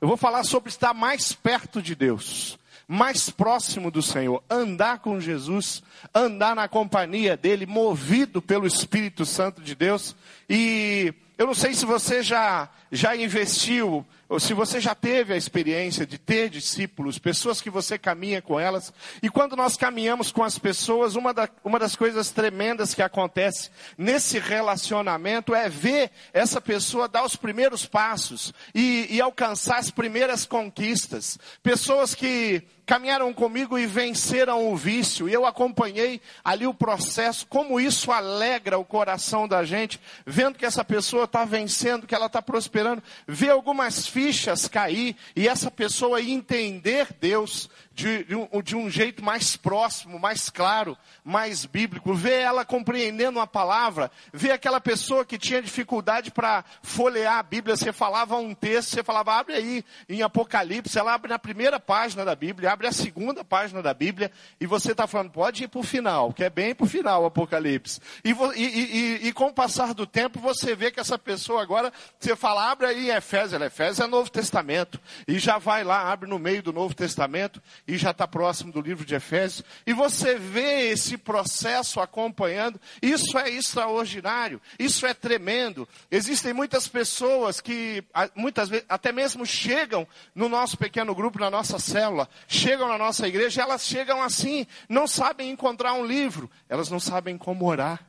eu vou falar sobre estar mais perto de Deus, mais próximo do Senhor, andar com Jesus, andar na companhia dele, movido pelo Espírito Santo de Deus. E eu não sei se você já, já investiu ou se você já teve a experiência de ter discípulos, pessoas que você caminha com elas, e quando nós caminhamos com as pessoas, uma, da, uma das coisas tremendas que acontece nesse relacionamento é ver essa pessoa dar os primeiros passos e, e alcançar as primeiras conquistas. Pessoas que caminharam comigo e venceram o vício. E eu acompanhei ali o processo, como isso alegra o coração da gente, vendo que essa pessoa está vencendo, que ela está prosperando, ver algumas fichas cair e essa pessoa entender Deus, de, de, um, de, um, jeito mais próximo, mais claro, mais bíblico, ver ela compreendendo a palavra, ver aquela pessoa que tinha dificuldade para folhear a Bíblia, você falava um texto, você falava, abre aí em Apocalipse, ela abre na primeira página da Bíblia, abre a segunda página da Bíblia, e você está falando, pode ir para o final, que é bem para o final o Apocalipse. E, e, e, e, com o passar do tempo, você vê que essa pessoa agora, você fala, abre aí Efésios, Efésios é Novo Testamento, e já vai lá, abre no meio do Novo Testamento, e já está próximo do livro de Efésios, e você vê esse processo acompanhando, isso é extraordinário, isso é tremendo. Existem muitas pessoas que, muitas vezes, até mesmo chegam no nosso pequeno grupo, na nossa célula, chegam na nossa igreja, elas chegam assim, não sabem encontrar um livro, elas não sabem como orar.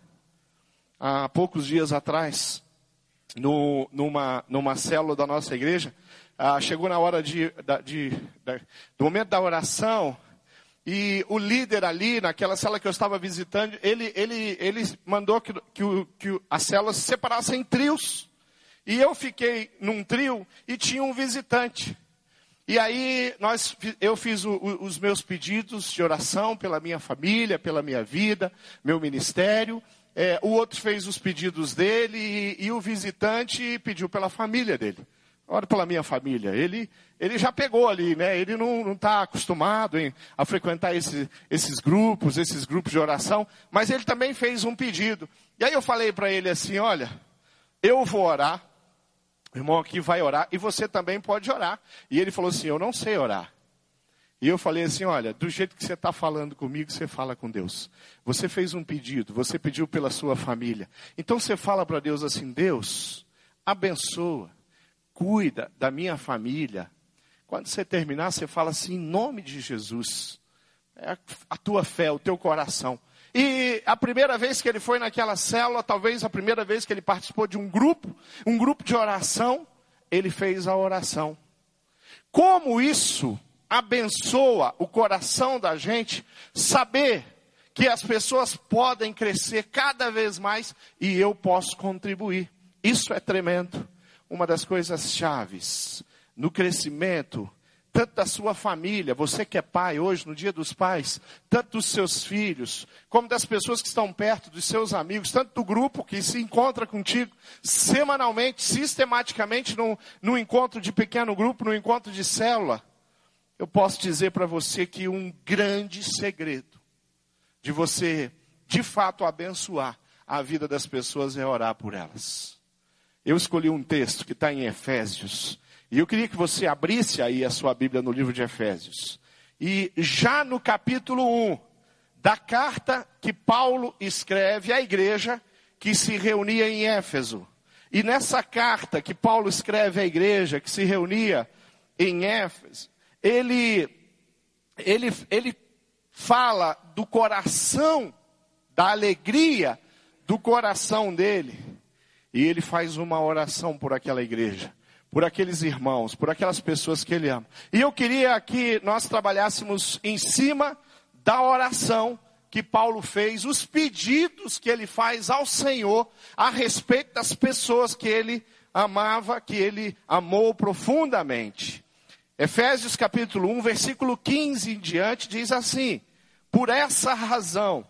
Há poucos dias atrás, no, numa, numa célula da nossa igreja, ah, chegou na hora de, de, de, do momento da oração, e o líder ali, naquela cela que eu estava visitando, ele, ele, ele mandou que, que, o, que a célula se separasse em trios. E eu fiquei num trio e tinha um visitante. E aí nós, eu fiz o, o, os meus pedidos de oração pela minha família, pela minha vida, meu ministério. É, o outro fez os pedidos dele e, e o visitante pediu pela família dele. Ora pela minha família. Ele, ele já pegou ali, né? Ele não está acostumado em, a frequentar esse, esses grupos, esses grupos de oração, mas ele também fez um pedido. E aí eu falei para ele assim: olha, eu vou orar, o irmão aqui vai orar, e você também pode orar. E ele falou assim: eu não sei orar. E eu falei assim: olha, do jeito que você está falando comigo, você fala com Deus. Você fez um pedido, você pediu pela sua família. Então você fala para Deus assim: Deus, abençoa cuida da minha família. Quando você terminar, você fala assim, em nome de Jesus. É a tua fé, o teu coração. E a primeira vez que ele foi naquela célula, talvez a primeira vez que ele participou de um grupo, um grupo de oração, ele fez a oração. Como isso abençoa o coração da gente, saber que as pessoas podem crescer cada vez mais e eu posso contribuir. Isso é tremendo uma das coisas chaves no crescimento, tanto da sua família, você que é pai hoje, no dia dos pais, tanto dos seus filhos, como das pessoas que estão perto, dos seus amigos, tanto do grupo que se encontra contigo semanalmente, sistematicamente, no, no encontro de pequeno grupo, no encontro de célula. Eu posso dizer para você que um grande segredo de você, de fato, abençoar a vida das pessoas é orar por elas. Eu escolhi um texto que está em Efésios. E eu queria que você abrisse aí a sua Bíblia no livro de Efésios. E já no capítulo 1 da carta que Paulo escreve à igreja que se reunia em Éfeso. E nessa carta que Paulo escreve à igreja que se reunia em Éfeso, ele, ele, ele fala do coração, da alegria do coração dele. E ele faz uma oração por aquela igreja, por aqueles irmãos, por aquelas pessoas que ele ama. E eu queria que nós trabalhássemos em cima da oração que Paulo fez, os pedidos que ele faz ao Senhor a respeito das pessoas que ele amava, que ele amou profundamente. Efésios capítulo 1, versículo 15 em diante diz assim: Por essa razão,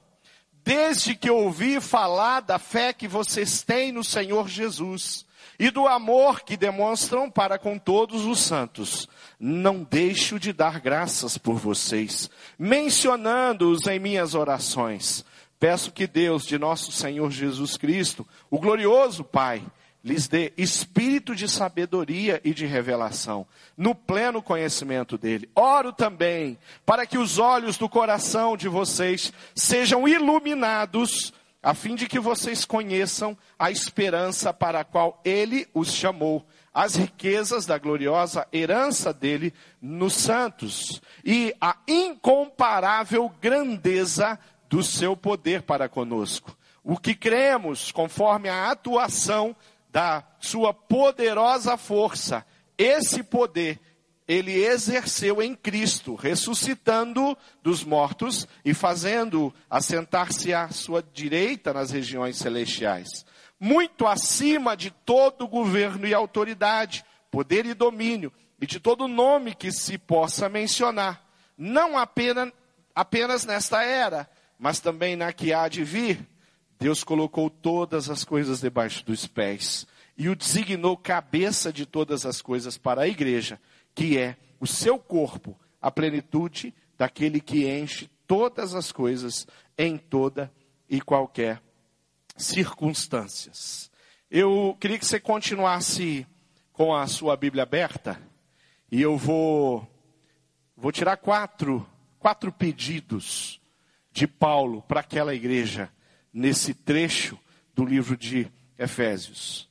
desde que ouvi falar da fé que vocês têm no Senhor Jesus e do amor que demonstram para com todos os santos, não deixo de dar graças por vocês, mencionando-os em minhas orações. Peço que Deus de nosso Senhor Jesus Cristo, o glorioso Pai, lhes dê espírito de sabedoria e de revelação, no pleno conhecimento dele. Oro também para que os olhos do coração de vocês sejam iluminados, a fim de que vocês conheçam a esperança para a qual ele os chamou, as riquezas da gloriosa herança dele nos santos e a incomparável grandeza do seu poder para conosco. O que cremos, conforme a atuação da sua poderosa força, esse poder ele exerceu em Cristo, ressuscitando dos mortos e fazendo assentar-se à sua direita nas regiões celestiais, muito acima de todo governo e autoridade, poder e domínio, e de todo nome que se possa mencionar, não apenas, apenas nesta era, mas também na que há de vir Deus colocou todas as coisas debaixo dos pés e o designou cabeça de todas as coisas para a igreja, que é o seu corpo, a plenitude daquele que enche todas as coisas em toda e qualquer circunstâncias. Eu queria que você continuasse com a sua Bíblia aberta e eu vou vou tirar quatro quatro pedidos de Paulo para aquela igreja nesse trecho do livro de Efésios.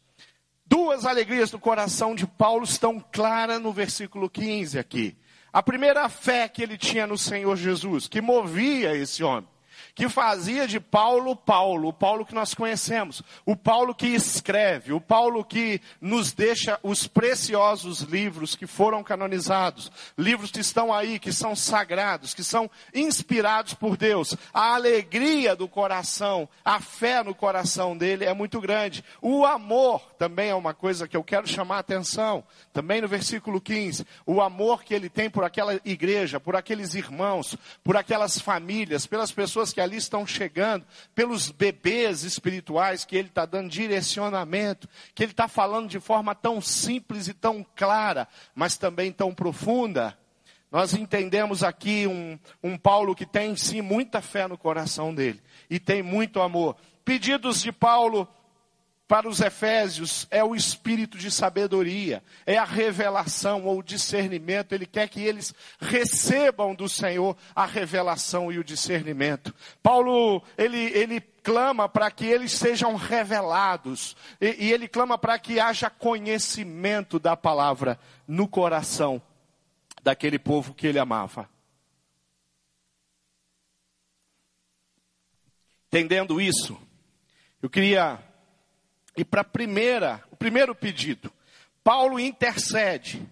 Duas alegrias do coração de Paulo estão claras no versículo 15 aqui. A primeira a fé que ele tinha no Senhor Jesus, que movia esse homem que fazia de Paulo Paulo, o Paulo que nós conhecemos, o Paulo que escreve, o Paulo que nos deixa os preciosos livros que foram canonizados, livros que estão aí, que são sagrados, que são inspirados por Deus. A alegria do coração, a fé no coração dele é muito grande. O amor também é uma coisa que eu quero chamar a atenção, também no versículo 15, o amor que ele tem por aquela igreja, por aqueles irmãos, por aquelas famílias, pelas pessoas que que ali estão chegando, pelos bebês espirituais que ele está dando direcionamento, que ele está falando de forma tão simples e tão clara, mas também tão profunda. Nós entendemos aqui um, um Paulo que tem sim muita fé no coração dele e tem muito amor. Pedidos de Paulo para os Efésios é o espírito de sabedoria, é a revelação ou discernimento. Ele quer que eles recebam do Senhor a revelação e o discernimento. Paulo, ele, ele clama para que eles sejam revelados, e, e ele clama para que haja conhecimento da palavra no coração daquele povo que ele amava. Entendendo isso, eu queria e para primeira, o primeiro pedido, Paulo intercede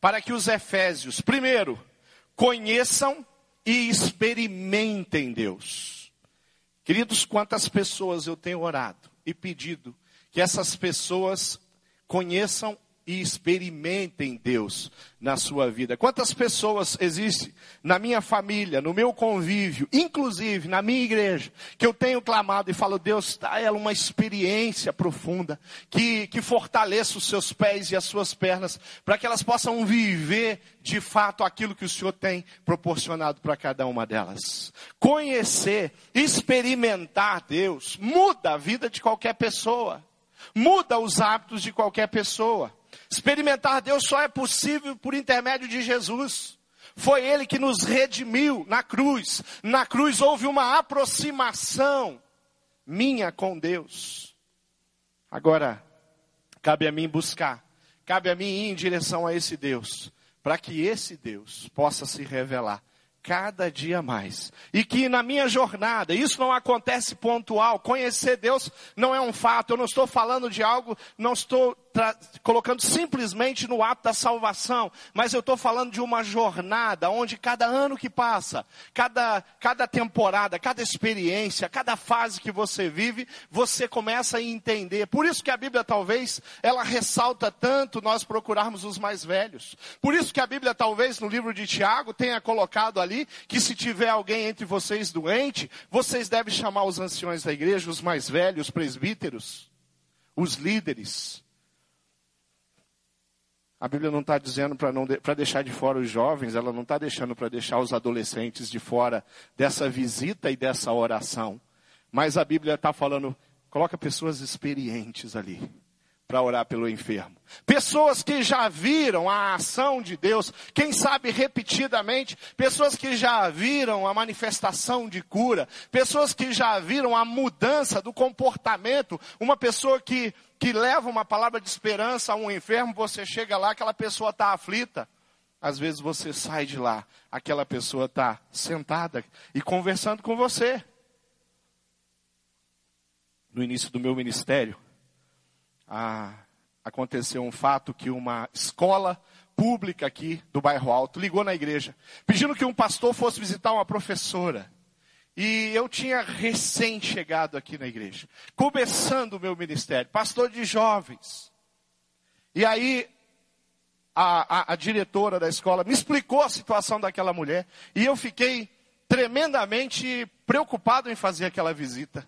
para que os efésios, primeiro, conheçam e experimentem Deus. Queridos, quantas pessoas eu tenho orado e pedido que essas pessoas conheçam e experimentem Deus na sua vida. Quantas pessoas existem na minha família, no meu convívio, inclusive na minha igreja, que eu tenho clamado e falo, Deus, dá ela uma experiência profunda, que, que fortaleça os seus pés e as suas pernas, para que elas possam viver de fato aquilo que o Senhor tem proporcionado para cada uma delas. Conhecer, experimentar Deus, muda a vida de qualquer pessoa, muda os hábitos de qualquer pessoa. Experimentar Deus só é possível por intermédio de Jesus. Foi Ele que nos redimiu na cruz. Na cruz houve uma aproximação minha com Deus. Agora, cabe a mim buscar, cabe a mim ir em direção a esse Deus, para que esse Deus possa se revelar cada dia mais. E que na minha jornada, isso não acontece pontual, conhecer Deus não é um fato, eu não estou falando de algo, não estou colocando simplesmente no ato da salvação, mas eu estou falando de uma jornada onde cada ano que passa, cada, cada temporada, cada experiência, cada fase que você vive, você começa a entender. Por isso que a Bíblia talvez, ela ressalta tanto nós procurarmos os mais velhos. Por isso que a Bíblia talvez no livro de Tiago tenha colocado ali que se tiver alguém entre vocês doente, vocês devem chamar os anciões da igreja, os mais velhos, os presbíteros, os líderes a Bíblia não está dizendo para deixar de fora os jovens, ela não está deixando para deixar os adolescentes de fora dessa visita e dessa oração. Mas a Bíblia está falando, coloca pessoas experientes ali. para orar pelo enfermo. Pessoas que já viram a ação de Deus, quem sabe repetidamente, pessoas que já viram a manifestação de cura, pessoas que já viram a mudança do comportamento, uma pessoa que, que leva uma palavra de esperança a um enfermo, você chega lá, aquela pessoa está aflita. Às vezes você sai de lá, aquela pessoa está sentada e conversando com você. No início do meu ministério, aconteceu um fato que uma escola pública aqui do bairro Alto ligou na igreja, pedindo que um pastor fosse visitar uma professora. E eu tinha recém chegado aqui na igreja, começando o meu ministério, pastor de jovens. E aí a, a, a, diretora da escola me explicou a situação daquela mulher e eu fiquei tremendamente preocupado em fazer aquela visita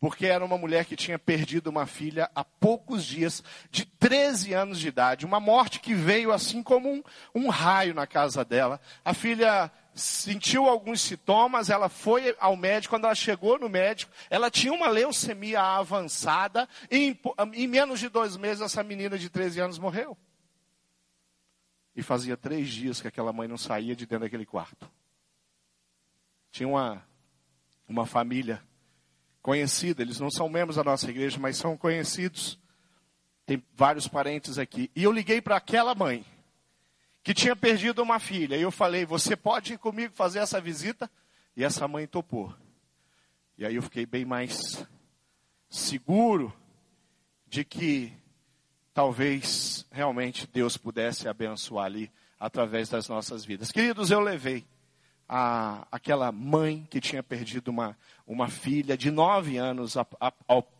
porque era uma mulher que tinha perdido uma filha há poucos dias, de 13 anos de idade, uma morte que veio assim como um, um raio na casa dela. A filha sentiu alguns sintomas, ela foi ao médico, quando ela chegou no médico, ela tinha uma leucemia avançada, e em, em menos de dois meses essa menina de 13 anos morreu. E fazia três dias que aquela mãe não saía de dentro daquele quarto. Tinha uma, uma família conhecida, eles não são membros da nossa igreja, mas são conhecidos. Tem vários parentes aqui. E eu liguei para aquela mãe que tinha perdido uma filha. E eu falei: "Você pode ir comigo fazer essa visita?" E essa mãe topou. E aí eu fiquei bem mais seguro de que talvez realmente Deus pudesse abençoar ali através das nossas vidas. Queridos, eu levei a, aquela mãe que tinha perdido uma, uma filha de nove anos, há,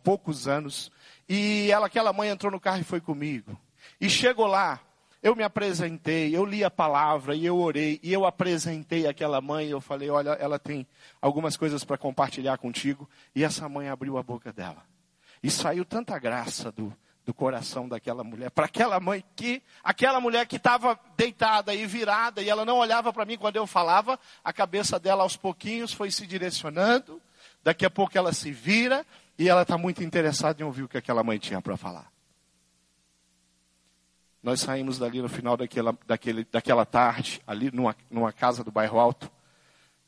poucos anos, e ela, aquela mãe entrou no carro e foi comigo. E chegou lá, eu me apresentei, eu li a palavra e eu orei, e eu apresentei aquela mãe, eu falei, olha, ela tem algumas coisas para compartilhar contigo, e essa mãe abriu a boca dela. E saiu tanta graça do, do coração daquela mulher, para aquela mãe que, aquela mulher que estava deitada e virada e ela não olhava para mim quando eu falava, a cabeça dela aos pouquinhos foi se direcionando, daqui a pouco ela se vira e ela está muito interessada em ouvir o que aquela mãe tinha para falar. Nós saímos dali no final daquela, daquele, daquela tarde, ali numa, numa casa do bairro Alto,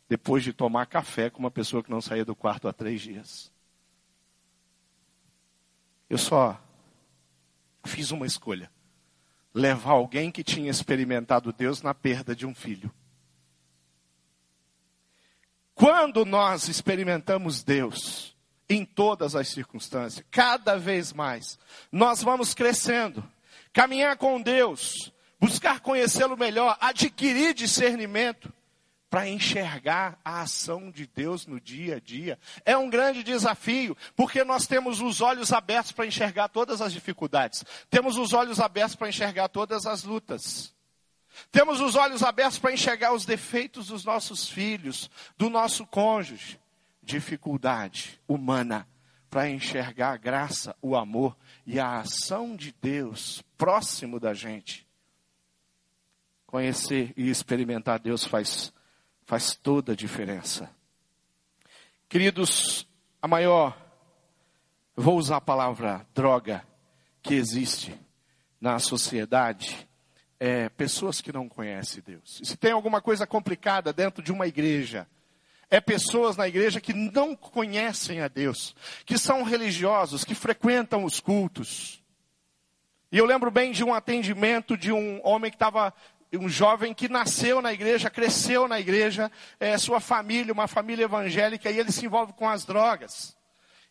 depois de tomar café com uma pessoa que não saía do quarto há três dias. Eu só fiz uma escolha: levar alguém que tinha experimentado Deus na perda de um filho. Quando nós experimentamos Deus em todas as circunstâncias, cada vez mais, nós vamos crescendo, caminhar com Deus, buscar conhecê-lo melhor, adquirir discernimento para enxergar a ação de Deus no dia a dia. É um grande desafio, porque nós temos os olhos abertos para enxergar todas as dificuldades, temos os olhos abertos para enxergar todas as lutas. Temos os olhos abertos para enxergar os defeitos dos nossos filhos, do nosso cônjuge. Dificuldade humana para enxergar a graça, o amor e a ação de Deus próximo da gente. Conhecer e experimentar Deus faz faz toda a diferença. Queridos, a maior, vou usar a palavra droga que existe na sociedade, é pessoas que não conhecem Deus. Se tem alguma coisa complicada dentro de uma igreja, é pessoas na igreja que não conhecem a Deus, que são religiosos, que frequentam os cultos. E eu lembro bem de um atendimento de um homem que estava um jovem que nasceu na igreja, cresceu na igreja, é, sua família, uma família evangélica, e ele se envolve com as drogas.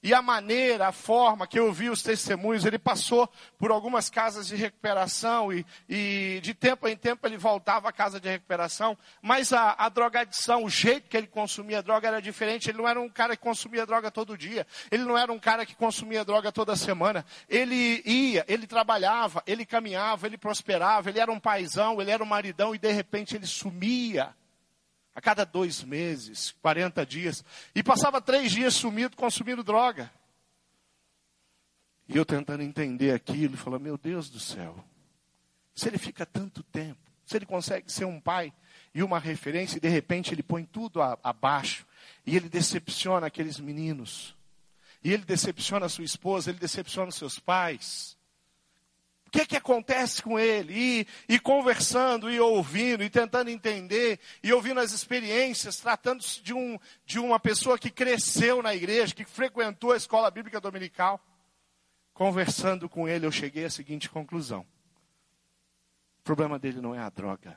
E a maneira, a forma que eu vi os testemunhos, ele passou por algumas casas de recuperação e, e de tempo em tempo ele voltava à casa de recuperação, mas a, a drogadição, o jeito que ele consumia droga era diferente. Ele não era um cara que consumia droga todo dia, ele não era um cara que consumia droga toda semana. Ele ia, ele trabalhava, ele caminhava, ele prosperava, ele era um paizão, ele era um maridão e de repente ele sumia a cada dois meses, 40 dias, e passava três dias sumido consumindo droga. E eu tentando entender aquilo, falando, meu Deus do céu, se ele fica tanto tempo, se ele consegue ser um pai e uma referência, e de repente ele põe tudo abaixo, e ele decepciona aqueles meninos, e ele decepciona a sua esposa, ele decepciona os seus pais. O que, que acontece com ele? E, e conversando, e ouvindo, e tentando entender, e ouvindo as experiências, tratando-se de, um, de uma pessoa que cresceu na igreja, que frequentou a escola bíblica dominical. Conversando com ele, eu cheguei à seguinte conclusão: o problema dele não é a droga.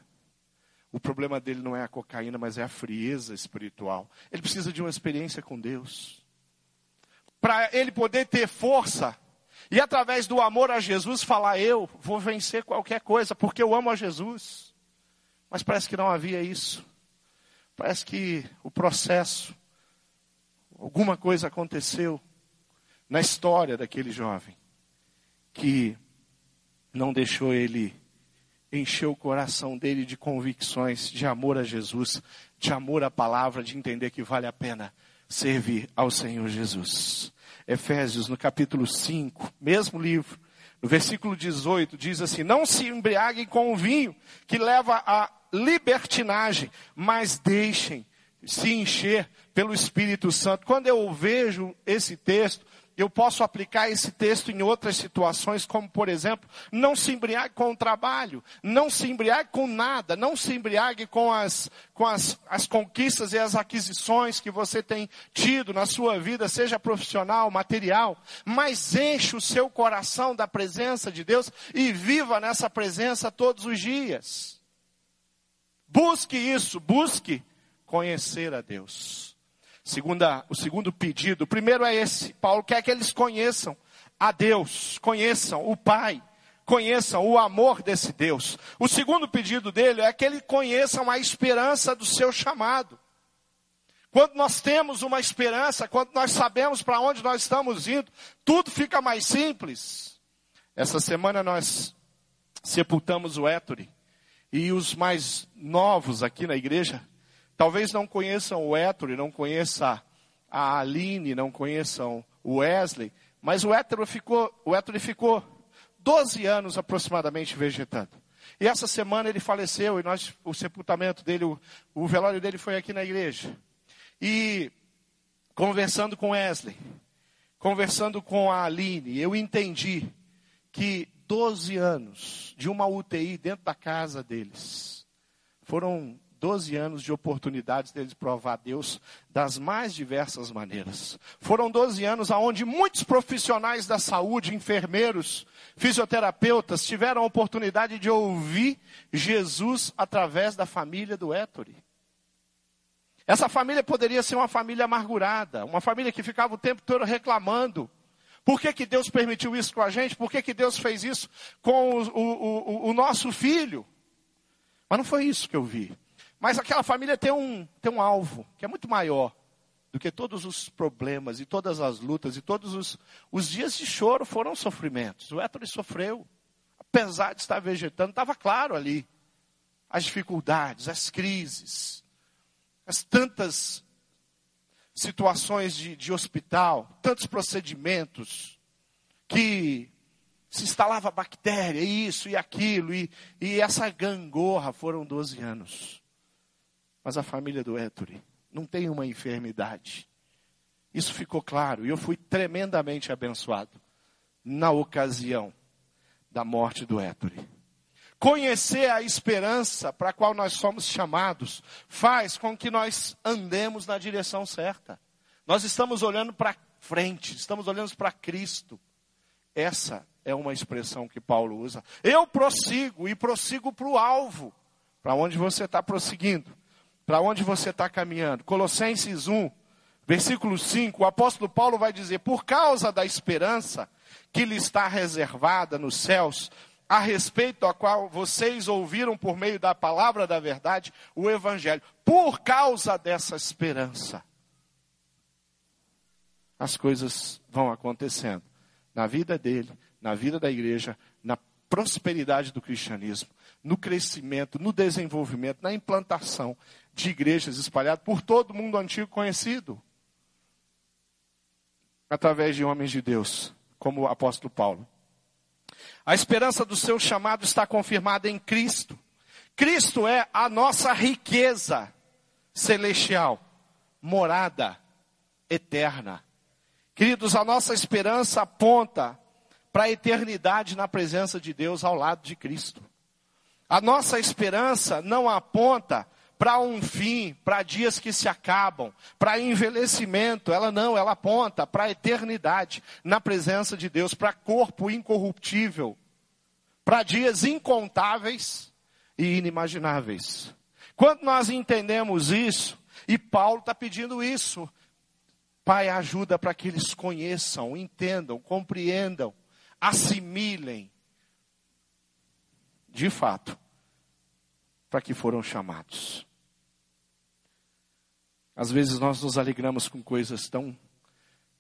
O problema dele não é a cocaína, mas é a frieza espiritual. Ele precisa de uma experiência com Deus. Para ele poder ter força e através do amor a Jesus falar: Eu vou vencer qualquer coisa, porque eu amo a Jesus. Mas parece que não havia isso. Parece que o processo, alguma coisa aconteceu na história daquele jovem que não deixou ele encher o coração dele de convicções, de amor a Jesus, de amor à palavra, de entender que vale a pena servir ao Senhor Jesus. Efésios, no capítulo 5, mesmo livro, no versículo 18, diz assim: Não se embriaguem com o vinho que leva à libertinagem, mas deixem se encher pelo Espírito Santo. Quando eu vejo esse texto, eu posso aplicar esse texto em outras situações, como por exemplo, não se embriague com o trabalho, não se embriague com nada, não se embriague com as, com as, as conquistas e as aquisições que você tem tido na sua vida, seja profissional, material, mas enche o seu coração da presença de Deus e viva nessa presença todos os dias. Busque isso, busque conhecer a Deus. Segunda, o segundo pedido, o primeiro é esse. Paulo quer que eles conheçam a Deus, conheçam o Pai, conheçam o amor desse Deus. O segundo pedido dele é que eles conheçam a esperança do seu chamado. Quando nós temos uma esperança, quando nós sabemos para onde nós estamos indo, tudo fica mais simples. Essa semana nós sepultamos o Hétore. E os mais novos aqui na igreja Talvez não conheçam o Hétero, não conheçam a Aline, não conheçam o Wesley, mas o Hétero ficou, o Hétero ficou 12 anos aproximadamente vegetando. E essa semana ele faleceu e nós, o sepultamento dele, o, o velório dele foi aqui na igreja. E conversando com Wesley, conversando com a Aline, eu entendi que 12 anos de uma UTI dentro da casa deles foram 12 anos de oportunidades deles provar a Deus das mais diversas maneiras. Foram 12 anos onde muitos profissionais da saúde, enfermeiros, fisioterapeutas, tiveram a oportunidade de ouvir Jesus através da família do Ettore. Essa família poderia ser uma família amargurada, uma família que ficava o tempo todo reclamando. Por que, que Deus permitiu isso com a gente? Por que, que Deus fez isso com o, o, o, o nosso filho? Mas não foi isso que eu vi. Mas aquela família tem um, tem um alvo que é muito maior do que todos os problemas e todas as lutas e todos os, os dias de choro foram sofrimentos. O Héctor sofreu, apesar de estar vegetando, estava claro ali. As dificuldades, as crises, as tantas situações de, de hospital, tantos procedimentos, que se instalava bactéria, isso e aquilo, e, e essa gangorra foram 12 anos. Mas a família do Ettore não tem uma enfermidade. Isso ficou claro e eu fui tremendamente abençoado na ocasião da morte do Ettore. Conhecer a esperança para a qual nós somos chamados faz com que nós andemos na direção certa. Nós estamos olhando para frente, estamos olhando para Cristo. Essa é uma expressão que Paulo usa. Eu prossigo e prossigo para o alvo. Para onde você está prosseguindo? Para onde você está caminhando. Colossenses 1, versículo 5, o apóstolo Paulo vai dizer: Por causa da esperança que lhe está reservada nos céus, a respeito a qual vocês ouviram por meio da palavra da verdade o evangelho. Por causa dessa esperança, as coisas vão acontecendo na vida dele, na vida da igreja, na prosperidade do cristianismo, no crescimento, no desenvolvimento, na implantação de igrejas espalhadas por todo o mundo antigo conhecido. Através de homens de Deus, como o apóstolo Paulo. A esperança do seu chamado está confirmada em Cristo. Cristo é a nossa riqueza celestial, morada eterna. Queridos, a nossa esperança aponta para a eternidade na presença de Deus ao lado de Cristo. A nossa esperança não aponta para um fim, para dias que se acabam, para envelhecimento. Ela não, ela aponta para a eternidade na presença de Deus, para corpo incorruptível, para dias incontáveis e inimagináveis. Quando nós entendemos isso, e Paulo está pedindo isso, Pai, ajuda para que eles conheçam, entendam, compreendam, assimilem, de fato, para que foram chamados. Às vezes nós nos alegramos com coisas tão,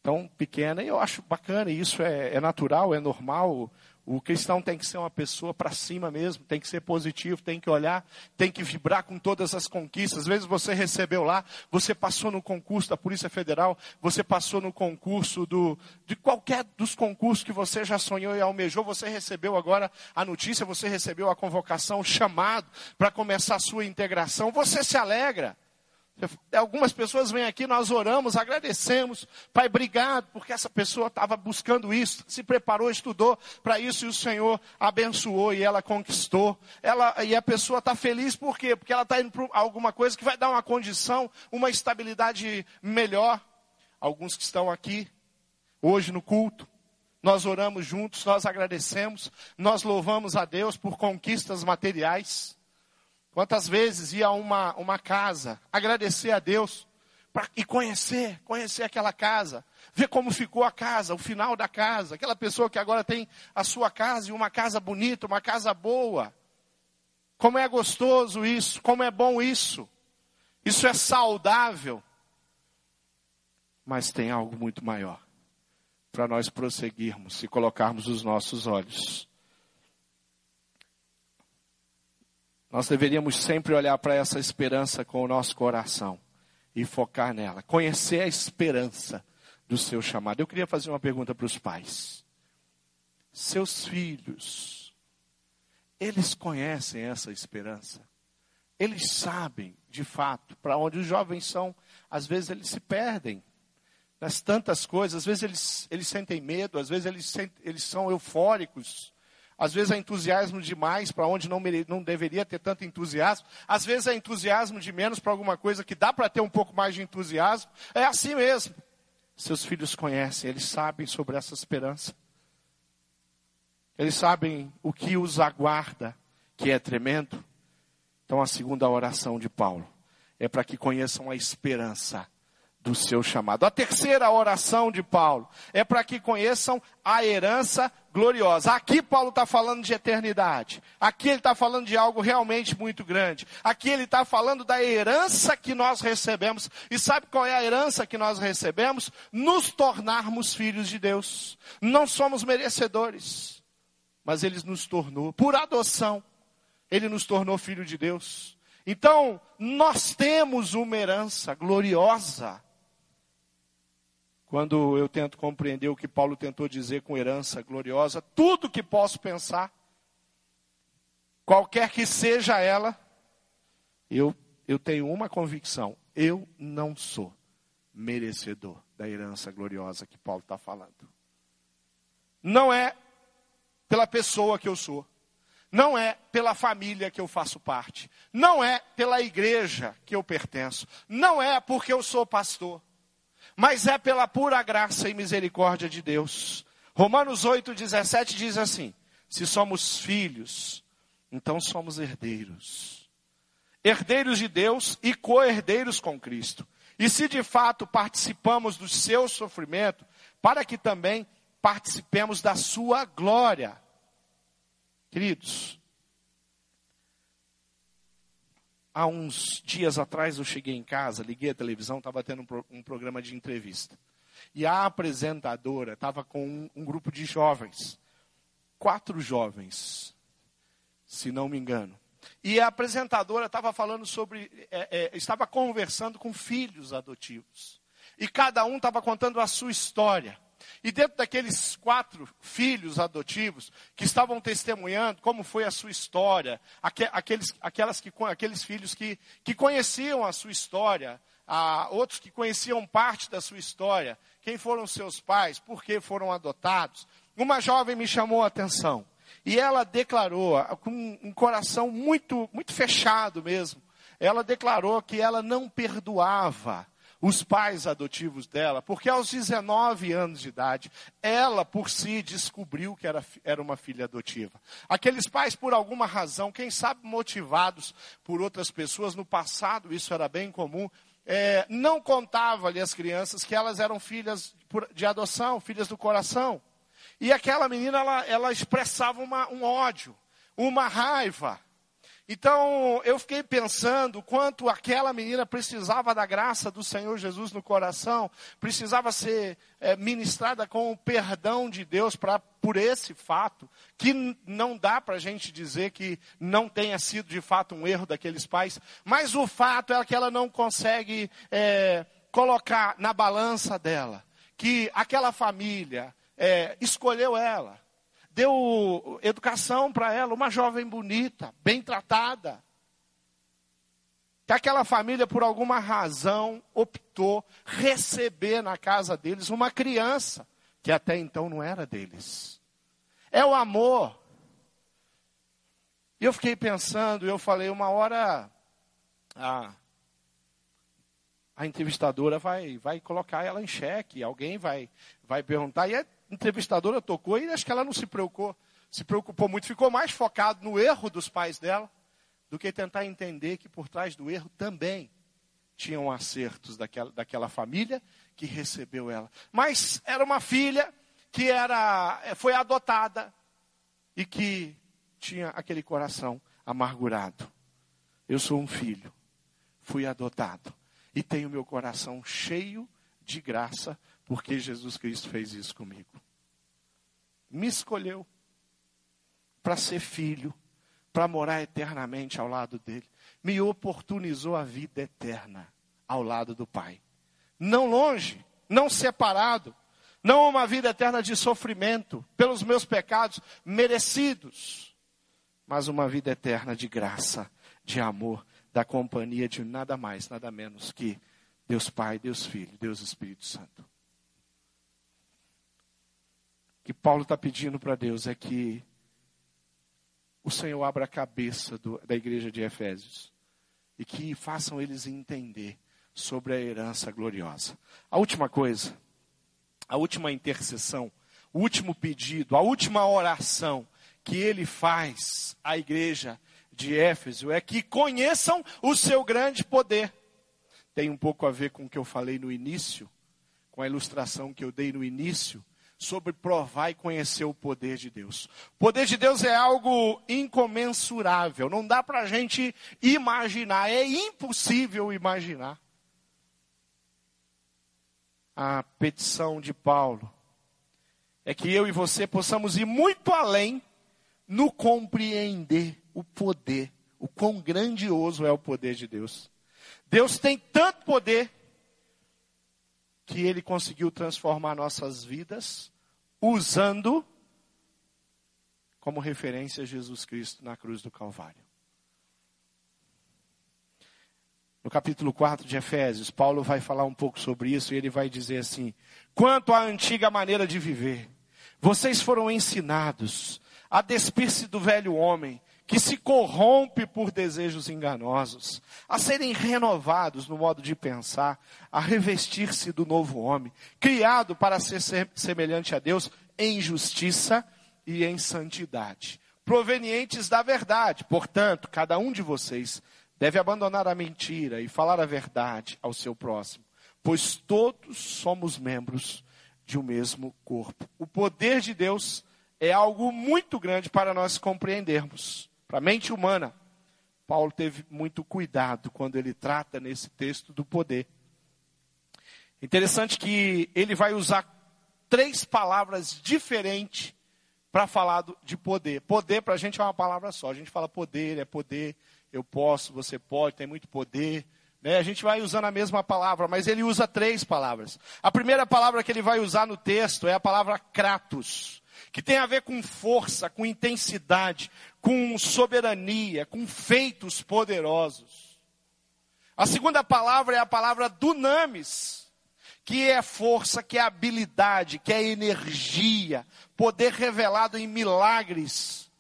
tão pequenas, e eu acho bacana, isso é, é natural, é normal. O cristão tem que ser uma pessoa para cima mesmo, tem que ser positivo, tem que olhar, tem que vibrar com todas as conquistas. Às vezes você recebeu lá, você passou no concurso da Polícia Federal, você passou no concurso do, de qualquer dos concursos que você já sonhou e almejou, você recebeu agora a notícia, você recebeu a convocação, o chamado para começar a sua integração, você se alegra. Algumas pessoas vêm aqui, nós oramos, agradecemos. Pai, obrigado, porque essa pessoa estava buscando isso, se preparou, estudou para isso e o Senhor abençoou e ela conquistou. Ela, e a pessoa está feliz por quê? Porque ela está indo para alguma coisa que vai dar uma condição, uma estabilidade melhor. Alguns que estão aqui, hoje no culto, nós oramos juntos, nós agradecemos, nós louvamos a Deus por conquistas materiais. Quantas vezes ia a uma, uma casa agradecer a Deus pra, e conhecer, conhecer aquela casa, ver como ficou a casa, o final da casa, aquela pessoa que agora tem a sua casa e uma casa bonita, uma casa boa. Como é gostoso isso, como é bom isso. Isso é saudável. Mas tem algo muito maior para nós prosseguirmos e colocarmos os nossos olhos Nós deveríamos sempre olhar para essa esperança com o nosso coração e focar nela, conhecer a esperança do seu chamado. Eu queria fazer uma pergunta para os pais. Seus filhos, eles conhecem essa esperança? Eles sabem, de fato, para onde os jovens são, às vezes eles se perdem nas tantas coisas, às vezes eles, eles sentem medo, às vezes eles, eles são eufóricos, às vezes é entusiasmo demais para onde não, não deveria ter tanto entusiasmo. Às vezes é entusiasmo de menos para alguma coisa que dá para ter um pouco mais de entusiasmo. É assim mesmo. Seus filhos conhecem, eles sabem sobre essa esperança. Eles sabem o que os aguarda, que é tremendo. Então a segunda oração de Paulo é para que conheçam a esperança do seu chamado. A terceira oração de Paulo é para que conheçam a herança gloriosa. Aqui Paulo está falando de eternidade. Aqui ele está falando de algo realmente muito grande. Aqui ele está falando da herança que nós recebemos. E sabe qual é a herança que nós recebemos? Nos tornarmos filhos de Deus. Não somos merecedores, mas ele nos tornou, por adoção, ele nos tornou filho de Deus. Então, nós temos uma herança gloriosa quando eu tento compreender o que Paulo tentou dizer com herança gloriosa, tudo que posso pensar, qualquer que seja ela, eu, eu tenho uma convicção: eu não sou merecedor da herança gloriosa que Paulo está falando. Não é pela pessoa que eu sou, não é pela família que eu faço parte, não é pela igreja que eu pertenço, não é porque eu sou pastor mas é pela pura graça e misericórdia de Deus. Romanos 8,17 diz assim: se somos filhos, então somos herdeiros. Herdeiros de Deus e co-herdeiros com Cristo. E se de fato participamos do seu sofrimento, para que também participemos da sua glória. Queridos, há uns dias atrás eu cheguei em casa, liguei a televisão, estava tendo um, um, programa de entrevista. E a apresentadora estava com um, um, grupo de jovens, quatro jovens, se não me engano. E a apresentadora estava falando sobre, é, é, estava conversando com filhos adotivos. E cada um estava contando a sua história. E dentro daqueles quatro filhos adotivos que estavam testemunhando como foi a sua história, aqueles, aquelas que, aqueles filhos que, que conheciam a sua história, a, outros que conheciam parte da sua história, quem foram seus pais, por que foram adotados, uma jovem me chamou a atenção. E ela declarou, com um coração muito, muito fechado mesmo, ela declarou que ela não perdoava os pais adotivos dela, porque aos 19 anos de idade, ela por si descobriu que era, era uma filha adotiva. Aqueles pais, por alguma razão, quem sabe motivados por outras pessoas, no passado isso era bem comum, é, não contava ali as crianças que elas eram filhas de adoção, filhas do coração. E aquela menina, ela, ela expressava uma, um ódio, uma raiva. Então, eu fiquei pensando quanto aquela menina precisava da graça do Senhor Jesus no coração, precisava ser é, ministrada com o perdão de Deus pra, por esse fato, que não dá para a gente dizer que não tenha sido de fato um erro daqueles pais, mas o fato é que ela não consegue é, colocar na balança dela que aquela família é, escolheu ela, deu educação para ela, uma jovem bonita, bem tratada. Que aquela família, por alguma razão, optou receber na casa deles uma criança, que até então não era deles. É o amor. E eu fiquei pensando, eu falei, uma hora a, a entrevistadora vai, vai colocar ela em xeque, alguém vai, vai perguntar, e a entrevistadora tocou e acho que ela não se preocupou, se preocupou muito, ficou mais focado no erro dos pais dela do que tentar entender que por trás do erro também tinham acertos daquela, daquela família que recebeu ela. Mas era uma filha que era, foi adotada e que tinha aquele coração amargurado. Eu sou um filho, fui adotado e tenho meu coração cheio de graça porque Jesus Cristo fez isso comigo. Me escolheu para ser filho, para morar eternamente ao lado dele. Me oportunizou a vida eterna ao lado do Pai. Não longe, não separado, não uma vida eterna de sofrimento pelos meus pecados merecidos, mas uma vida eterna de graça, de amor, da companhia de nada mais, nada menos que Deus Pai, Deus Filho, Deus Espírito Santo que Paulo está pedindo para Deus é que o Senhor abra a cabeça do, da igreja de Efésios e que façam eles entender sobre a herança gloriosa. A última coisa, a última intercessão, o último pedido, a última oração que ele faz à igreja de Éfeso é que conheçam o seu grande poder. Tem um pouco a ver com o que eu falei no início, com a ilustração que eu dei no início sobre provar e conhecer o poder de Deus. O poder de Deus é algo incomensurável, não dá para a gente imaginar, é impossível imaginar. A petição de Paulo é que eu e você possamos ir muito além no compreender o poder, o quão grandioso é o poder de Deus. Deus tem tanto poder que ele conseguiu transformar nossas vidas usando como referência Jesus Cristo na cruz do Calvário. No capítulo 4 de Efésios, Paulo vai falar um pouco sobre isso e ele vai dizer assim: quanto à antiga maneira de viver, vocês foram ensinados a despir-se do velho homem que se corrompe por desejos enganosos, a serem renovados no modo de pensar, a revestir-se do novo homem, criado para ser semelhante a Deus em justiça e em santidade, provenientes da verdade. Portanto, cada um de vocês deve abandonar a mentira e falar a verdade ao seu próximo, pois todos somos membros de um mesmo corpo. O poder de Deus é algo muito grande para nós compreendermos. Para a mente humana, Paulo teve muito cuidado quando ele trata nesse texto do poder. Interessante que ele vai usar três palavras diferentes para falar do, de poder. Poder para a gente é uma palavra só. A gente fala poder, é poder, eu posso, você pode, tem muito poder. Né? A gente vai usando a mesma palavra, mas ele usa três palavras. A primeira palavra que ele vai usar no texto é a palavra kratos que tem a ver com força, com intensidade, com soberania, com feitos poderosos. A segunda palavra é a palavra dunamis, que é força, que é habilidade, que é energia, poder revelado em milagres.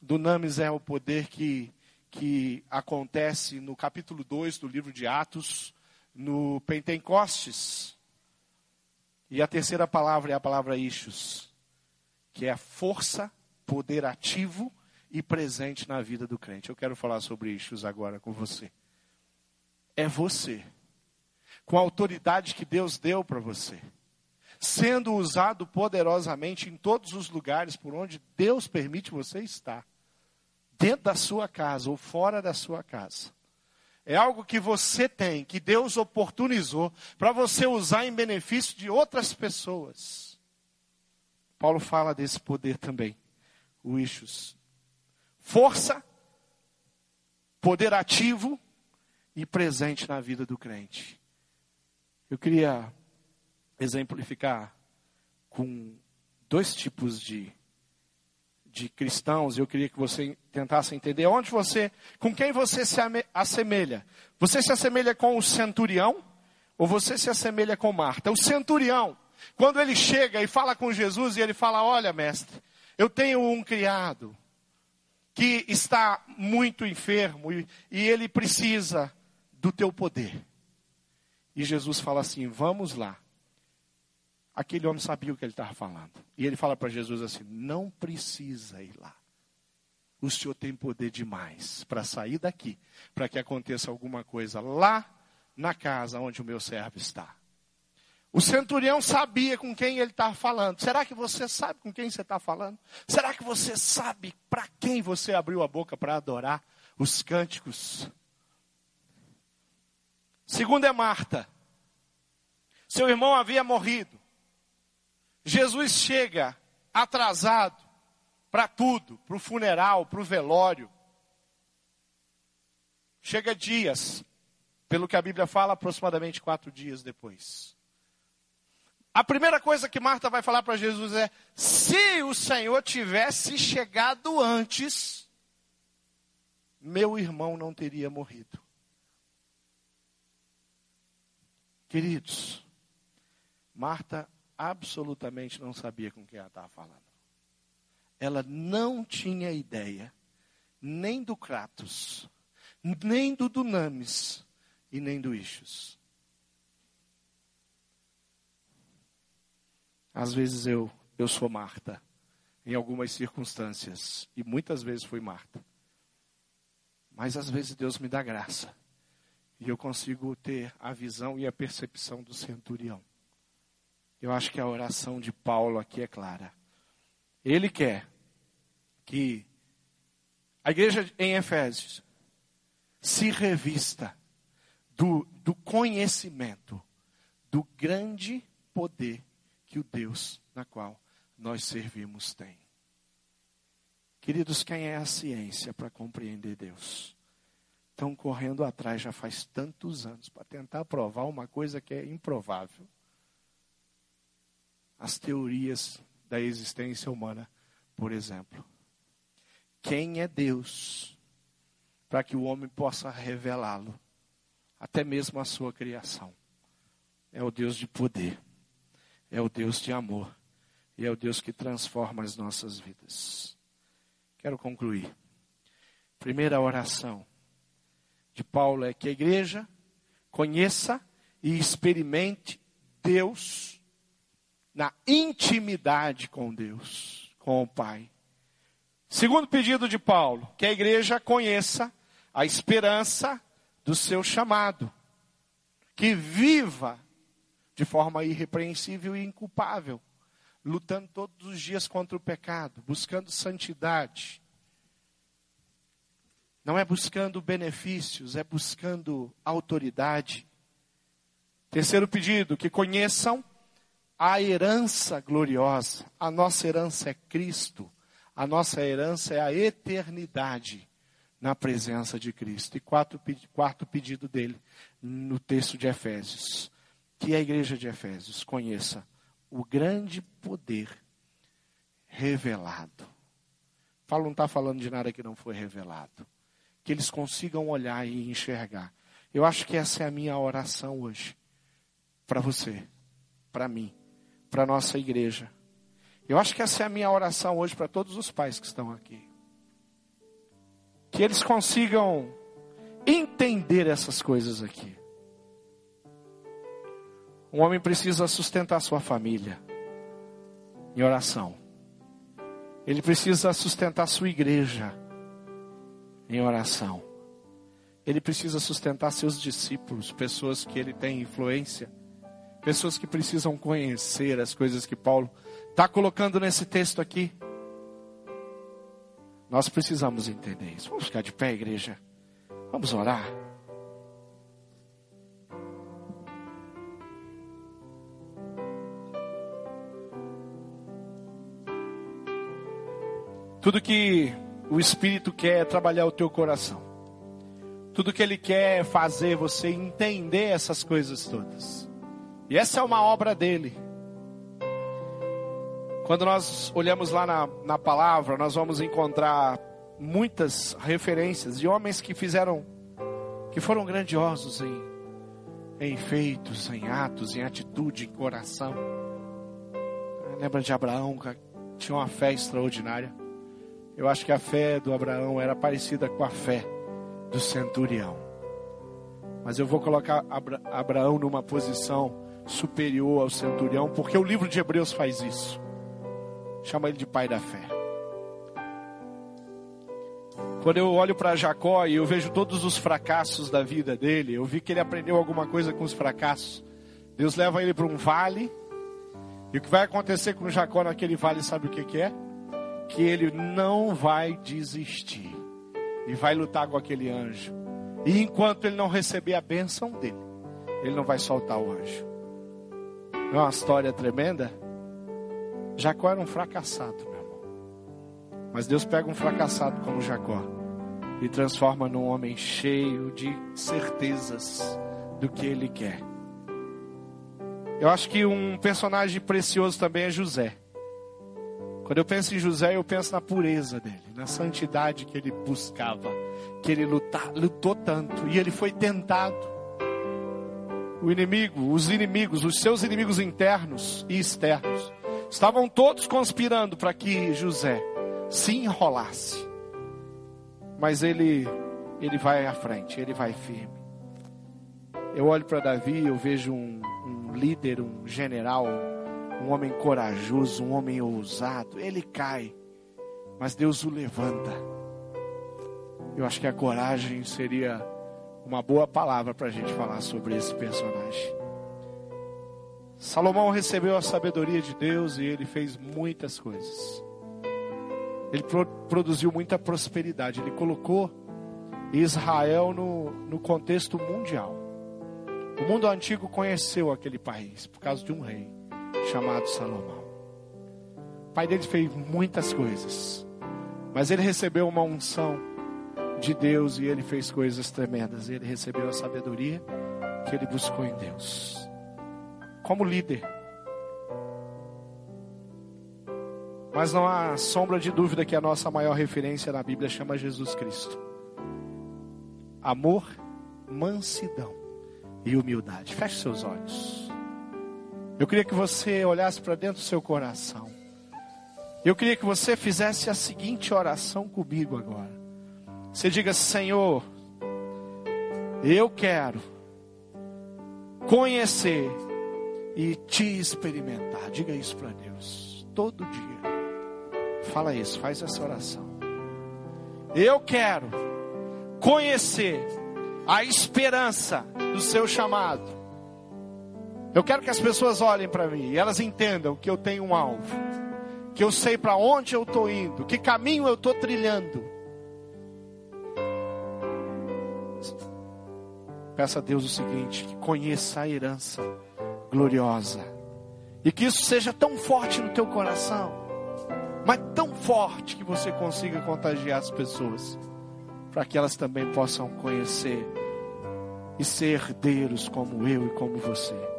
Dunamis é o poder que, que acontece no capítulo 2 do livro de Atos, no Pentecostes. E a terceira palavra é a palavra Ishus, que é força, poder ativo e presente na vida do crente. Eu quero falar sobre Ishus agora com você. É você, com a autoridade que Deus deu para você, sendo usado poderosamente em todos os lugares por onde Deus permite você estar, dentro da sua casa ou fora da sua casa. É algo que você tem, que Deus oportunizou para você usar em benefício de outras pessoas. Paulo fala desse poder também. O Ishus. Força, poder ativo e presente na vida do crente. Eu queria exemplificar com dois tipos de de cristãos, eu queria que você tentasse entender onde você, com quem você se assemelha. Você se assemelha com o centurião ou você se assemelha com Marta? O centurião, quando ele chega e fala com Jesus e ele fala: "Olha, mestre, eu tenho um criado que está muito enfermo e, e ele precisa do teu poder." E Jesus fala assim: "Vamos lá." Aquele homem sabia o que ele estava falando. E ele fala para Jesus assim: não precisa ir lá. O Senhor tem poder demais para sair daqui, para que aconteça alguma coisa lá na casa onde o meu servo está. O centurião sabia com quem ele estava falando. Será que você sabe com quem você está falando? Será que você sabe para quem você abriu a boca para adorar os cânticos? Segundo é Marta. Seu irmão havia morrido. Jesus chega atrasado para tudo, para o funeral, para o velório. Chega dias, pelo que a Bíblia fala, aproximadamente quatro dias depois. A primeira coisa que Marta vai falar para Jesus é: se o Senhor tivesse chegado antes, meu irmão não teria morrido. Queridos, Marta absolutamente não sabia com quem ela estava falando. Ela não tinha ideia nem do Kratos, nem do Dunamis e nem do Ixos. Às vezes eu, eu sou Marta, em algumas circunstâncias, e muitas vezes fui Marta. Mas às vezes Deus me dá graça, e eu consigo ter a visão e a percepção do centurião. Eu acho que a oração de Paulo aqui é clara. Ele quer que a igreja em Efésios se revista do, do conhecimento do grande poder que o Deus na qual nós servimos tem. Queridos, quem é a ciência para compreender Deus? Estão correndo atrás já faz tantos anos para tentar provar uma coisa que é improvável as teorias da existência humana, por exemplo. Quem é Deus para que o homem possa revelá-lo, até mesmo a sua criação? É o Deus de poder, é o Deus de amor, e é o Deus que transforma as nossas vidas. Quero concluir. Primeira oração de Paulo é que a igreja conheça e experimente Deus na intimidade com Deus, com o Pai. Segundo pedido de Paulo, que a igreja conheça a esperança do seu chamado, que viva de forma irrepreensível e inculpável, lutando todos os dias contra o pecado, buscando santidade. Não é buscando benefícios, é buscando autoridade. Terceiro pedido, que conheçam a herança gloriosa. A nossa herança é Cristo. A nossa herança é a eternidade na presença de Cristo. E quarto, quarto pedido dele, no texto de Efésios. Que a igreja de Efésios conheça o grande poder revelado. Paulo não está falando de nada que não foi revelado. Que eles consigam olhar e enxergar. Eu acho que essa é a minha oração hoje para você, para mim, para nossa igreja. Eu acho que essa é a minha oração hoje para todos os pais que estão aqui. Que eles consigam entender essas coisas aqui. Um homem precisa sustentar sua família em oração. Ele precisa sustentar sua igreja em oração. Ele precisa sustentar seus discípulos, pessoas que ele tem influência, pessoas que precisam conhecer as coisas que Paulo está colocando nesse texto aqui. Nós precisamos entender isso. Vamos ficar de pé, igreja. Vamos orar. Tudo que o Espírito quer é trabalhar o teu coração. Tudo que Ele quer é fazer você entender essas coisas todas. E essa é uma obra dele. Quando nós olhamos lá na, na palavra, nós vamos encontrar muitas referências de homens que fizeram, que foram grandiosos em, em feitos, em atos, em atitude, em coração. Lembra de Abraão, que tinha uma fé extraordinária. Eu acho que a fé do Abraão era parecida com a fé do centurião. Mas eu vou colocar Abra Abraão numa posição superior ao centurião, porque o livro de Hebreus faz isso. Chama ele de pai da fé. Quando eu olho para Jacó e eu vejo todos os fracassos da vida dele, eu vi que ele aprendeu alguma coisa com os fracassos. Deus leva ele para um vale. E o que vai acontecer com Jacó naquele vale, sabe o que, que é? Que ele não vai desistir e vai lutar com aquele anjo. E enquanto ele não receber a bênção dele, ele não vai soltar o anjo. É uma história tremenda? Jacó era um fracassado, meu irmão. Mas Deus pega um fracassado como Jacó e transforma num homem cheio de certezas do que ele quer. Eu acho que um personagem precioso também é José. Quando eu penso em José, eu penso na pureza dele, na santidade que ele buscava, que ele lutou tanto e ele foi tentado. O inimigo, os inimigos, os seus inimigos internos e externos, estavam todos conspirando para que José se enrolasse. Mas ele ele vai à frente, ele vai firme. Eu olho para Davi, eu vejo um, um líder, um general, um homem corajoso, um homem ousado. Ele cai, mas Deus o levanta. Eu acho que a coragem seria uma boa palavra para a gente falar sobre esse personagem. Salomão recebeu a sabedoria de Deus e ele fez muitas coisas. Ele pro, produziu muita prosperidade. Ele colocou Israel no, no contexto mundial. O mundo antigo conheceu aquele país por causa de um rei chamado Salomão. O pai dele fez muitas coisas, mas ele recebeu uma unção de Deus e ele fez coisas tremendas. Ele recebeu a sabedoria que ele buscou em Deus. Como líder. Mas não há sombra de dúvida que a nossa maior referência na Bíblia chama Jesus Cristo. Amor, mansidão e humildade. Feche seus olhos. Eu queria que você olhasse para dentro do seu coração. Eu queria que você fizesse a seguinte oração comigo agora. Você diga: Senhor, eu quero conhecer e te experimentar. Diga isso para Deus todo dia. Fala isso, faz essa oração. Eu quero conhecer a esperança do seu chamado eu quero que as pessoas olhem para mim e elas entendam que eu tenho um alvo, que eu sei para onde eu estou indo, que caminho eu estou trilhando. Peça a Deus o seguinte: que conheça a herança gloriosa e que isso seja tão forte no teu coração, mas tão forte que você consiga contagiar as pessoas, para que elas também possam conhecer e ser herdeiros como eu e como você.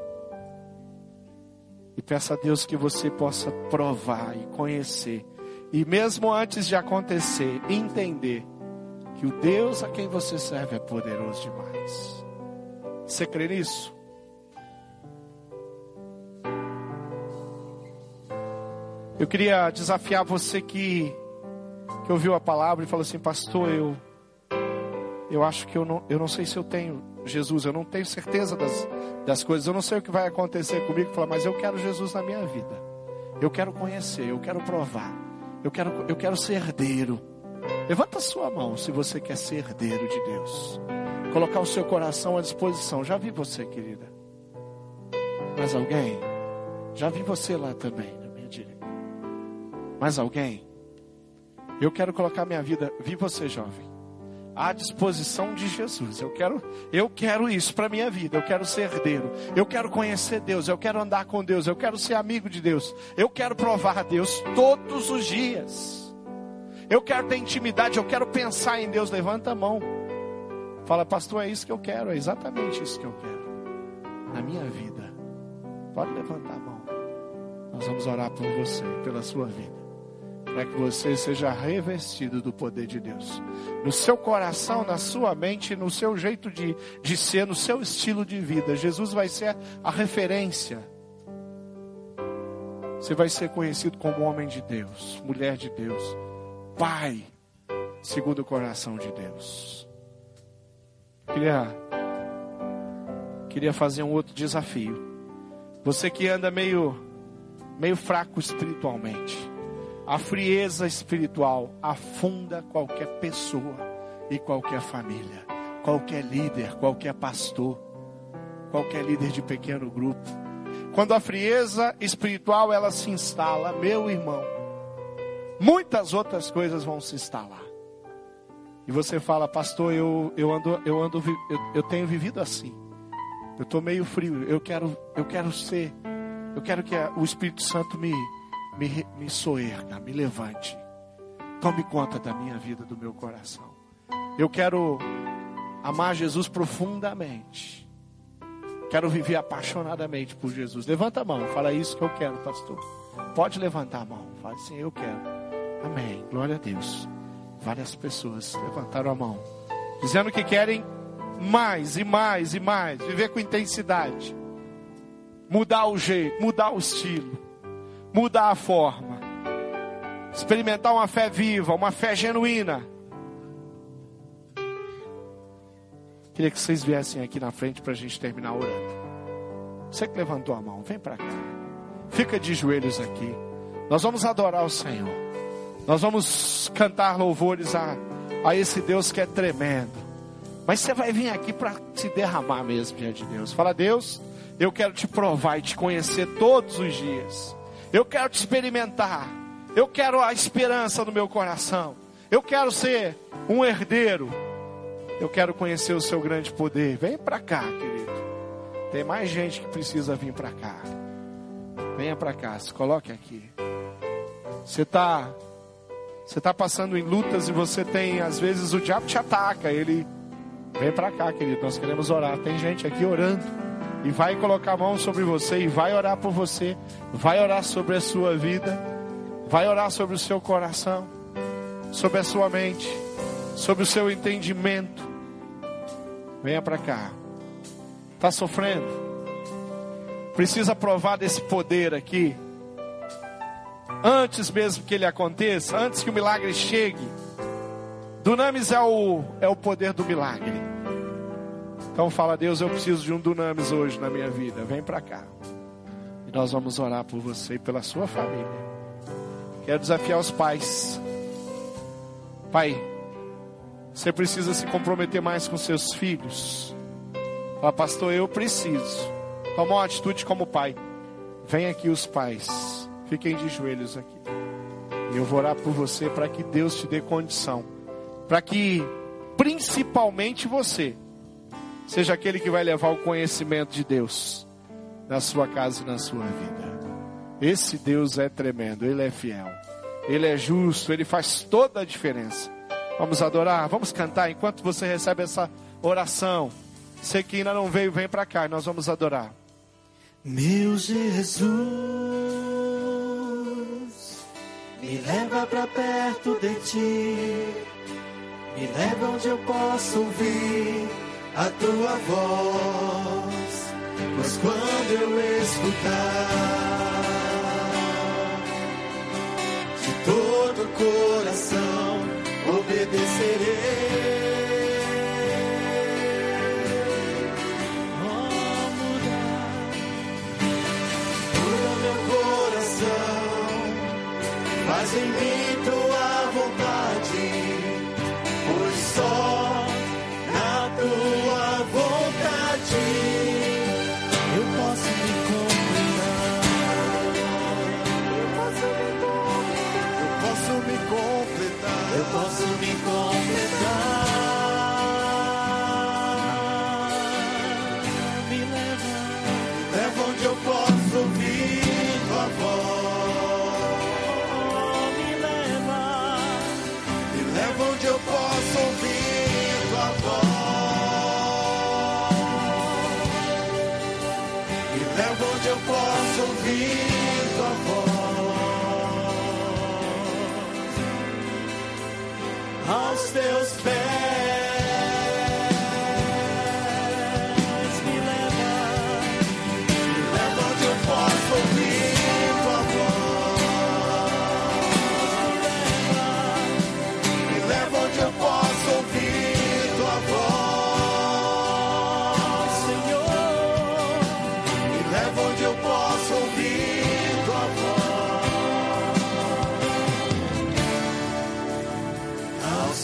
E peça a Deus que você possa provar e conhecer. E mesmo antes de acontecer, entender que o Deus a quem você serve é poderoso demais. Você crê nisso? Eu queria desafiar você que, que ouviu a palavra e falou assim: Pastor, eu eu acho que eu não, eu não sei se eu tenho Jesus, eu não tenho certeza das, das coisas, eu não sei o que vai acontecer comigo, fala, mas eu quero Jesus na minha vida. Eu quero conhecer, eu quero provar, eu quero, eu quero ser herdeiro. Levanta a sua mão se você quer ser herdeiro de Deus. Colocar o seu coração à disposição. Já vi você, querida. Mais alguém? Já vi você lá também. Mais alguém? Eu quero colocar minha vida, vi você jovem, à disposição de Jesus. Eu quero, eu quero isso para minha vida. Eu quero ser herdeiro. Eu quero conhecer Deus. Eu quero andar com Deus. Eu quero ser amigo de Deus. Eu quero provar a Deus todos os dias. Eu quero ter intimidade. Eu quero pensar em Deus. Levanta a mão. Fala, pastor, é isso que eu quero. É exatamente isso que eu quero na minha vida. Pode levantar a mão. Nós vamos orar por você, pela sua vida para que você seja revestido do poder de Deus. No seu coração, na sua mente, no seu jeito de, de ser, no seu estilo de vida. Jesus vai ser a referência. Você vai ser conhecido como homem de Deus, mulher de Deus, pai, segundo o coração de Deus. Queria, queria fazer um outro desafio. Você que anda meio, meio fraco espiritualmente. A frieza espiritual afunda qualquer pessoa e qualquer família, qualquer líder, qualquer pastor, qualquer líder de pequeno grupo. Quando a frieza espiritual ela se instala, meu irmão, muitas outras coisas vão se instalar. E você fala, pastor, eu, eu ando, eu ando, eu, eu tenho vivido assim. Eu estou meio frio. Eu quero, eu quero ser, eu quero que o Espírito Santo me me, me soerga, me levante. Tome conta da minha vida, do meu coração. Eu quero amar Jesus profundamente. Quero viver apaixonadamente por Jesus. Levanta a mão, fala isso que eu quero, pastor. Pode levantar a mão, fala assim, eu quero. Amém. Glória a Deus. Várias pessoas levantaram a mão, dizendo que querem mais e mais e mais, viver com intensidade, mudar o jeito, mudar o estilo mudar a forma, experimentar uma fé viva, uma fé genuína. Queria que vocês viessem aqui na frente para a gente terminar orando. Você que levantou a mão, vem para cá. Fica de joelhos aqui. Nós vamos adorar o Senhor. Nós vamos cantar louvores a, a esse Deus que é tremendo. Mas você vai vir aqui para se derramar mesmo diante de Deus. Fala, Deus, eu quero te provar e te conhecer todos os dias. Eu quero te experimentar. Eu quero a esperança no meu coração. Eu quero ser um herdeiro. Eu quero conhecer o seu grande poder. Vem para cá, querido. Tem mais gente que precisa vir para cá. Venha para cá, se coloque aqui. Você está você tá passando em lutas e você tem, às vezes o diabo te ataca. Ele vem para cá, querido. Nós queremos orar. Tem gente aqui orando e vai colocar a mão sobre você e vai orar por você, vai orar sobre a sua vida, vai orar sobre o seu coração, sobre a sua mente, sobre o seu entendimento. Venha para cá. Está sofrendo? Precisa provar desse poder aqui. Antes mesmo que ele aconteça, antes que o milagre chegue. Dunamis é o, é o poder do milagre. Então fala, Deus, eu preciso de um dunamis hoje na minha vida. Vem para cá. E nós vamos orar por você e pela sua família. Quero desafiar os pais. Pai, você precisa se comprometer mais com seus filhos. Fala, pastor, eu preciso. Toma uma atitude como pai. Vem aqui os pais. Fiquem de joelhos aqui. E eu vou orar por você para que Deus te dê condição. Para que, principalmente você, seja aquele que vai levar o conhecimento de Deus na sua casa e na sua vida. Esse Deus é tremendo, Ele é fiel, Ele é justo, Ele faz toda a diferença. Vamos adorar, vamos cantar enquanto você recebe essa oração. Você que ainda não veio, vem para cá nós vamos adorar. Meu Jesus, me leva para perto de ti, me leva onde eu posso ouvir a tua voz, pois quando eu escutar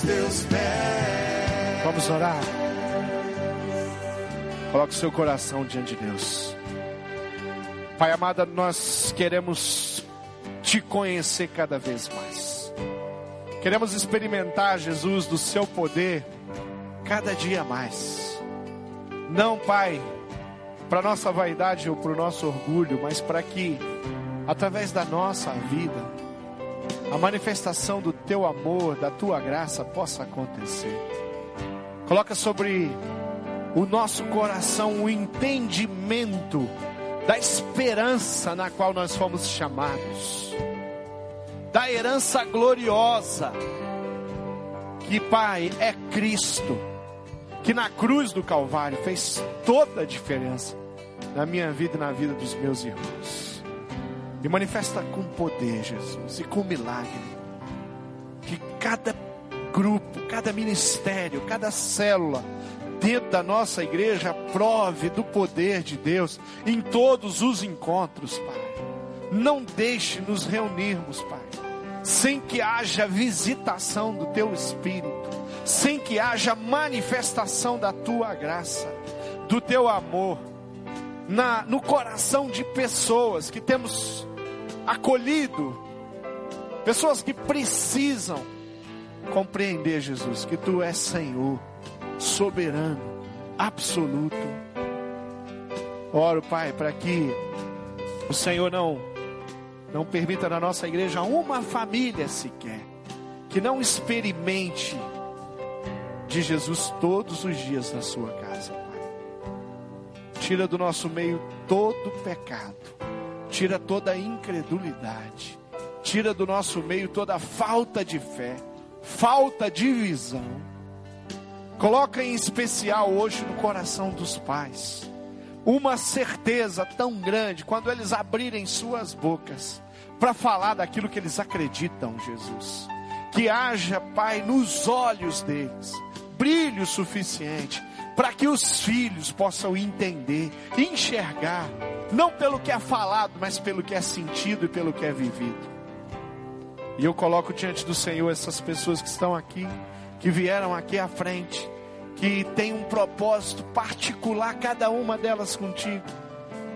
Aos teus pés. Vamos orar. Coloque o seu coração diante de Deus. Pai amado, nós queremos te conhecer cada vez mais. Queremos experimentar, Jesus, do seu poder cada dia mais. Não, Pai, para nossa vaidade ou para o nosso orgulho, mas para que, através da nossa vida, a manifestação do teu amor, da tua graça possa acontecer. Coloca sobre o nosso coração o entendimento da esperança na qual nós fomos chamados, da herança gloriosa, que, Pai, é Cristo, que na cruz do Calvário fez toda a diferença na minha vida e na vida dos meus irmãos. Me manifesta com poder, Jesus, e com milagre. Que cada grupo, cada ministério, cada célula dentro da nossa igreja prove do poder de Deus em todos os encontros, Pai. Não deixe nos reunirmos, Pai, sem que haja visitação do Teu Espírito, sem que haja manifestação da Tua graça, do Teu amor, na, no coração de pessoas que temos acolhido, pessoas que precisam compreender, Jesus, que Tu és Senhor, soberano, absoluto. Oro, Pai, para que o Senhor não não permita na nossa igreja uma família sequer que não experimente de Jesus todos os dias na sua casa, Pai. Tira do nosso meio todo pecado, tira toda incredulidade, tira do nosso meio toda falta de fé, falta de visão. Coloca em especial hoje no coração dos pais uma certeza tão grande quando eles abrirem suas bocas para falar daquilo que eles acreditam, Jesus. Que haja, Pai, nos olhos deles brilho suficiente para que os filhos possam entender, enxergar, não pelo que é falado, mas pelo que é sentido e pelo que é vivido. E eu coloco diante do Senhor essas pessoas que estão aqui, que vieram aqui à frente, que tem um propósito particular, cada uma delas contigo.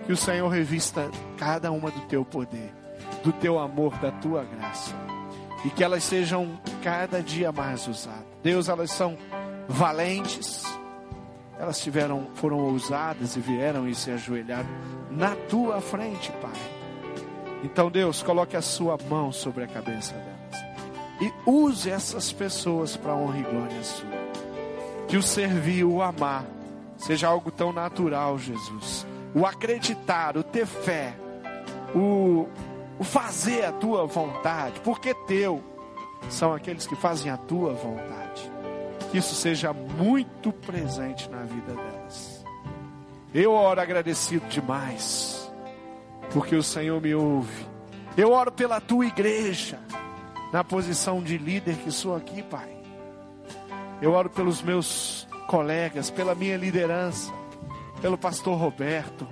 Que o Senhor revista cada uma do teu poder, do teu amor, da tua graça. E que elas sejam cada dia mais usadas. Deus, elas são valentes. Elas tiveram, foram ousadas e vieram e se ajoelharam na tua frente, Pai. Então, Deus, coloque a sua mão sobre a cabeça delas. E use essas pessoas para honra e glória sua que o servir, o amar, seja algo tão natural, Jesus. O acreditar, o ter fé, o, o fazer a tua vontade, porque teu são aqueles que fazem a tua vontade. Que isso seja muito presente na vida delas. Eu oro agradecido demais, porque o Senhor me ouve. Eu oro pela tua igreja, na posição de líder que sou aqui, Pai. Eu oro pelos meus colegas, pela minha liderança, pelo pastor Roberto.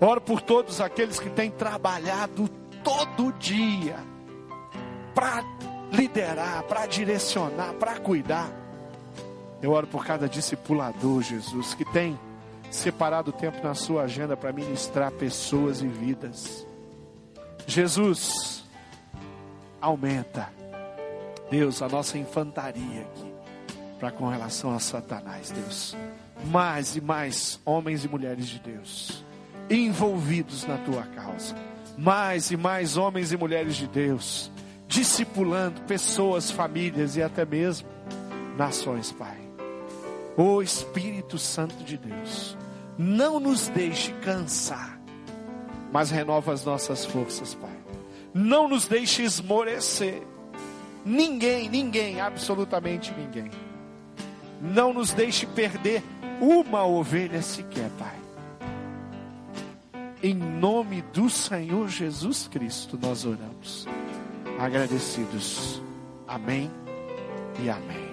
Oro por todos aqueles que têm trabalhado todo dia para liderar, para direcionar, para cuidar. Eu oro por cada discipulador, Jesus, que tem separado tempo na sua agenda para ministrar pessoas e vidas. Jesus, aumenta, Deus, a nossa infantaria aqui, para com relação a Satanás, Deus. Mais e mais homens e mulheres de Deus envolvidos na tua causa. Mais e mais homens e mulheres de Deus discipulando pessoas, famílias e até mesmo nações, Pai. O Espírito Santo de Deus, não nos deixe cansar, mas renova as nossas forças, Pai. Não nos deixe esmorecer. Ninguém, ninguém, absolutamente ninguém. Não nos deixe perder uma ovelha sequer, Pai. Em nome do Senhor Jesus Cristo nós oramos. Agradecidos. Amém e amém.